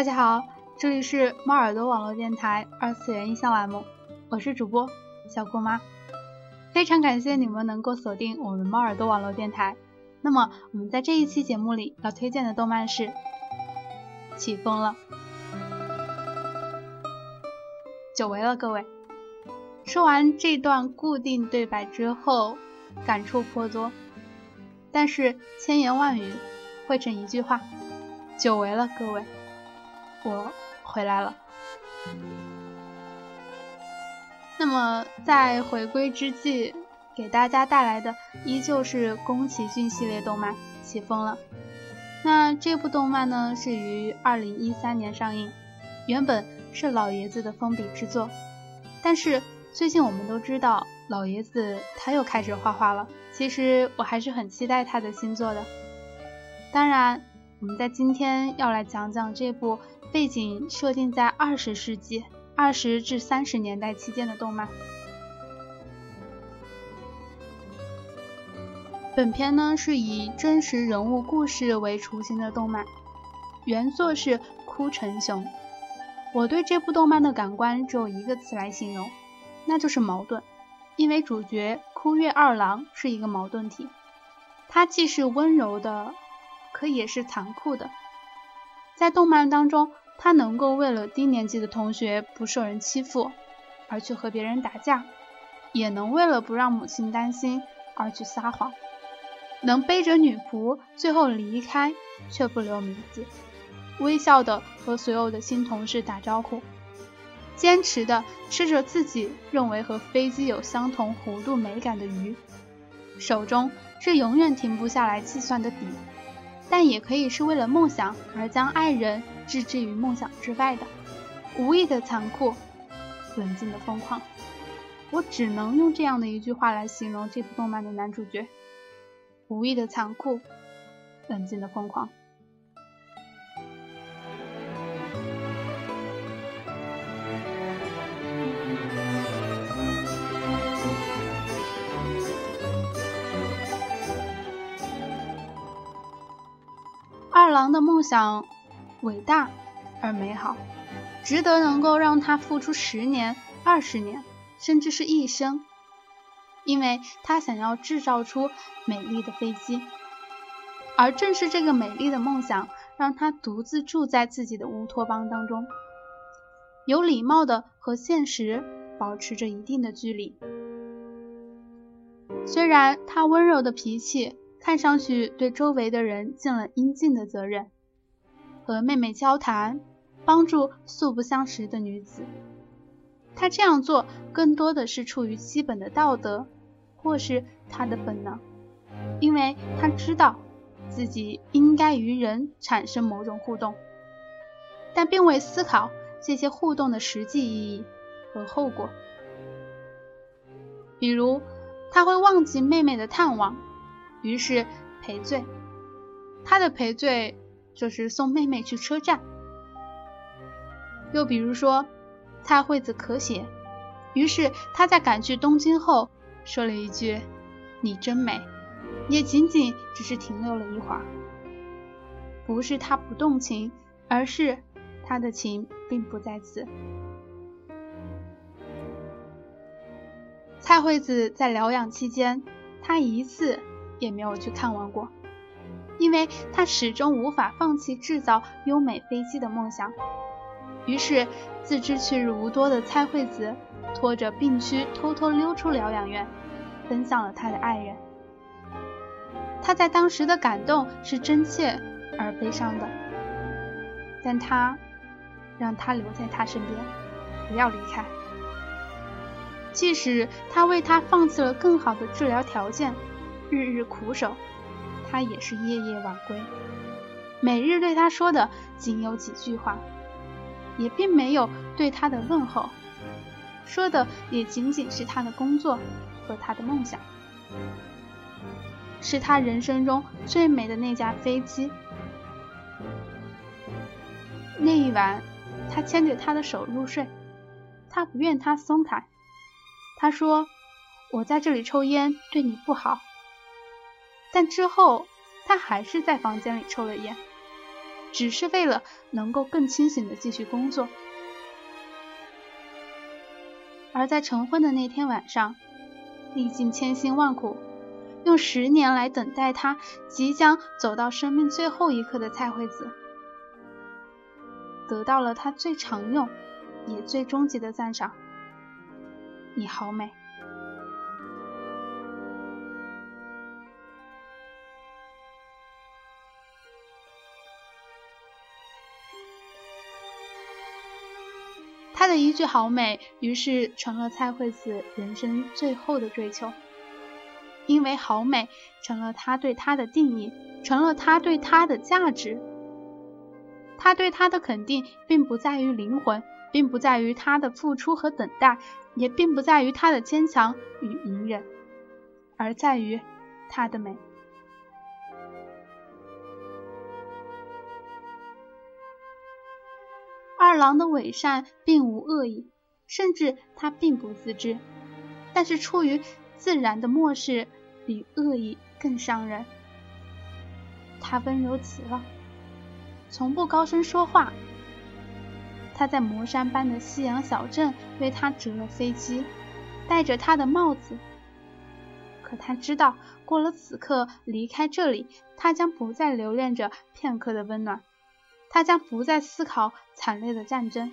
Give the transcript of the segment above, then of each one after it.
大家好，这里是猫耳朵网络电台二次元印象栏目，我是主播小姑妈，非常感谢你们能够锁定我们猫耳朵网络电台。那么我们在这一期节目里要推荐的动漫是《起风了》，久违了各位。说完这段固定对白之后，感触颇多，但是千言万语汇成一句话：久违了各位。我回来了。那么在回归之际，给大家带来的依旧是宫崎骏系列动漫《起风了》。那这部动漫呢，是于二零一三年上映，原本是老爷子的封笔之作。但是最近我们都知道，老爷子他又开始画画了。其实我还是很期待他的新作的。当然，我们在今天要来讲讲这部。背景设定在二十世纪二十至三十年代期间的动漫。本片呢是以真实人物故事为雏形的动漫，原作是哭成熊。我对这部动漫的感官只有一个词来形容，那就是矛盾。因为主角哭月二郎是一个矛盾体，他既是温柔的，可也是残酷的。在动漫当中。他能够为了低年级的同学不受人欺负而去和别人打架，也能为了不让母亲担心而去撒谎，能背着女仆最后离开却不留名字，微笑的和所有的新同事打招呼，坚持的吃着自己认为和飞机有相同弧度美感的鱼，手中是永远停不下来计算的笔。但也可以是为了梦想而将爱人置之于梦想之外的无意的残酷，冷静的疯狂。我只能用这样的一句话来形容这部动漫的男主角：无意的残酷，冷静的疯狂。郎的梦想伟大而美好，值得能够让他付出十年、二十年，甚至是一生，因为他想要制造出美丽的飞机。而正是这个美丽的梦想，让他独自住在自己的乌托邦当中，有礼貌的和现实保持着一定的距离。虽然他温柔的脾气。看上去对周围的人尽了应尽的责任，和妹妹交谈，帮助素不相识的女子。他这样做更多的是出于基本的道德，或是他的本能，因为他知道自己应该与人产生某种互动，但并未思考这些互动的实际意义和后果。比如，他会忘记妹妹的探望。于是赔罪，他的赔罪就是送妹妹去车站。又比如说，蔡惠子咳血，于是他在赶去东京后说了一句：“你真美。”也仅仅只是停留了一会儿。不是他不动情，而是他的情并不在此。蔡惠子在疗养期间，他一次。也没有去看望过，因为他始终无法放弃制造优美飞机的梦想。于是，自知去日无多的蔡惠子拖着病躯偷偷溜出疗养院，奔向了他的爱人。他在当时的感动是真切而悲伤的，但他让他留在他身边，不要离开。即使他为他放弃了更好的治疗条件。日日苦守，他也是夜夜晚归。每日对他说的仅有几句话，也并没有对他的问候，说的也仅仅是他的工作和他的梦想，是他人生中最美的那架飞机。那一晚，他牵着他的手入睡，他不愿他松开。他说：“我在这里抽烟对你不好。”但之后，他还是在房间里抽了烟。只是为了能够更清醒的继续工作。而在成婚的那天晚上，历尽千辛万苦，用十年来等待他即将走到生命最后一刻的蔡惠子，得到了他最常用也最终极的赞赏：“你好美。”他的一句“好美”，于是成了蔡惠子人生最后的追求。因为好美成了他对她的定义，成了他对她的价值。他对她的肯定，并不在于灵魂，并不在于他的付出和等待，也并不在于他的坚强与隐忍，而在于她的美。二郎的伪善并无恶意，甚至他并不自知，但是出于自然的漠视比恶意更伤人。他温柔极了，从不高声说话。他在魔山般的夕阳小镇为他折了飞机，戴着他的帽子。可他知道，过了此刻离开这里，他将不再留恋着片刻的温暖。他将不再思考惨烈的战争，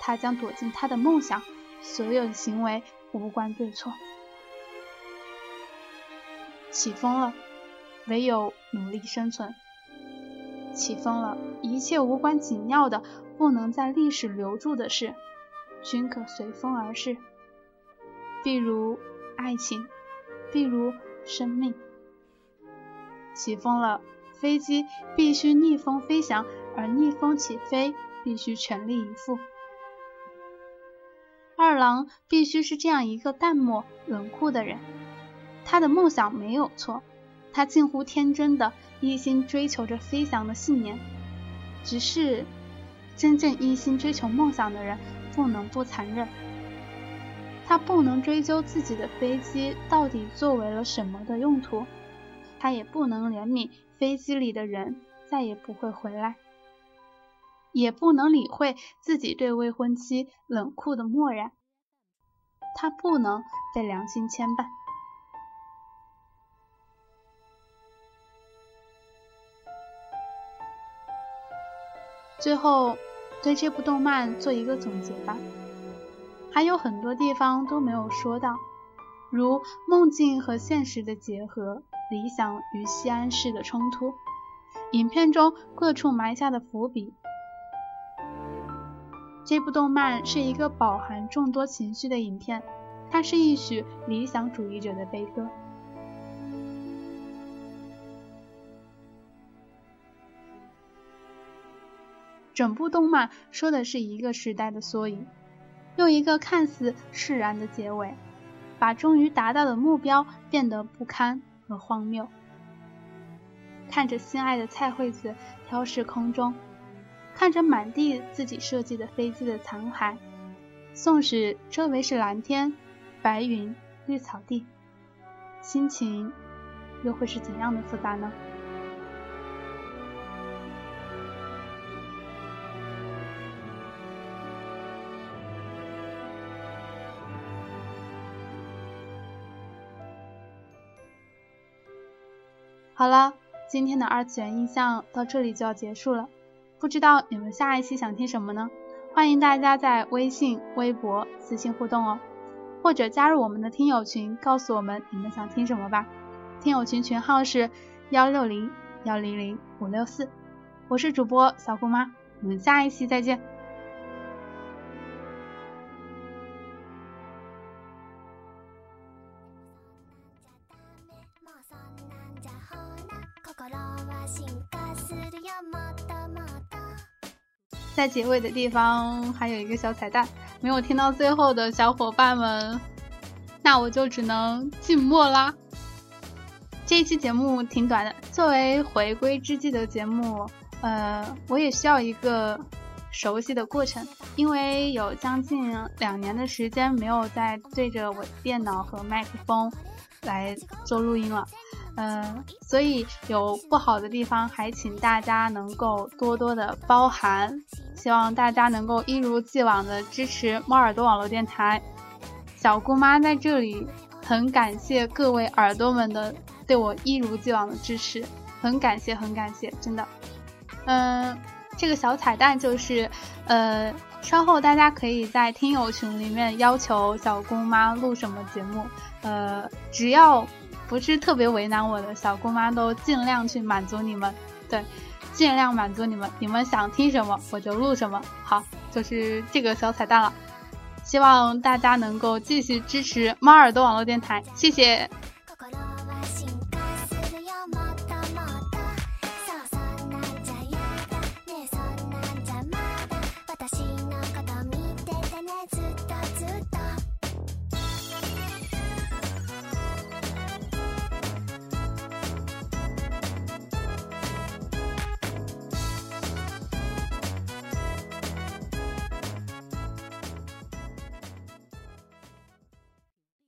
他将躲进他的梦想，所有的行为无关对错。起风了，唯有努力生存。起风了，一切无关紧要的、不能在历史留住的事，均可随风而逝。譬如爱情，譬如生命。起风了，飞机必须逆风飞翔。而逆风起飞必须全力以赴。二郎必须是这样一个淡漠冷酷的人。他的梦想没有错，他近乎天真的一心追求着飞翔的信念。只是，真正一心追求梦想的人不能不残忍。他不能追究自己的飞机到底作为了什么的用途，他也不能怜悯飞机里的人再也不会回来。也不能理会自己对未婚妻冷酷的漠然，他不能被良心牵绊。最后，对这部动漫做一个总结吧。还有很多地方都没有说到，如梦境和现实的结合，理想与西安市的冲突，影片中各处埋下的伏笔。这部动漫是一个饱含众多情绪的影片，它是一曲理想主义者的悲歌。整部动漫说的是一个时代的缩影，用一个看似释然的结尾，把终于达到的目标变得不堪和荒谬。看着心爱的蔡惠子飘逝空中。看着满地自己设计的飞机的残骸，纵使周围是蓝天、白云、绿草地，心情又会是怎样的复杂呢？好了，今天的二次元印象到这里就要结束了。不知道你们下一期想听什么呢？欢迎大家在微信、微博私信互动哦，或者加入我们的听友群，告诉我们你们想听什么吧。听友群群号是幺六零幺零零五六四，我是主播小姑妈，我们下一期再见。在结尾的地方还有一个小彩蛋，没有听到最后的小伙伴们，那我就只能静默啦。这一期节目挺短的，作为回归之际的节目，呃，我也需要一个熟悉的过程，因为有将近两年的时间没有再对着我电脑和麦克风来做录音了。嗯，所以有不好的地方，还请大家能够多多的包涵。希望大家能够一如既往的支持猫耳朵网络电台。小姑妈在这里很感谢各位耳朵们的对我一如既往的支持，很感谢，很感谢，真的。嗯，这个小彩蛋就是，呃，稍后大家可以在听友群里面要求小姑妈录什么节目，呃，只要。不是特别为难我的小姑妈，都尽量去满足你们，对，尽量满足你们，你们想听什么我就录什么。好，就是这个小彩蛋了，希望大家能够继续支持猫耳朵网络电台，谢谢。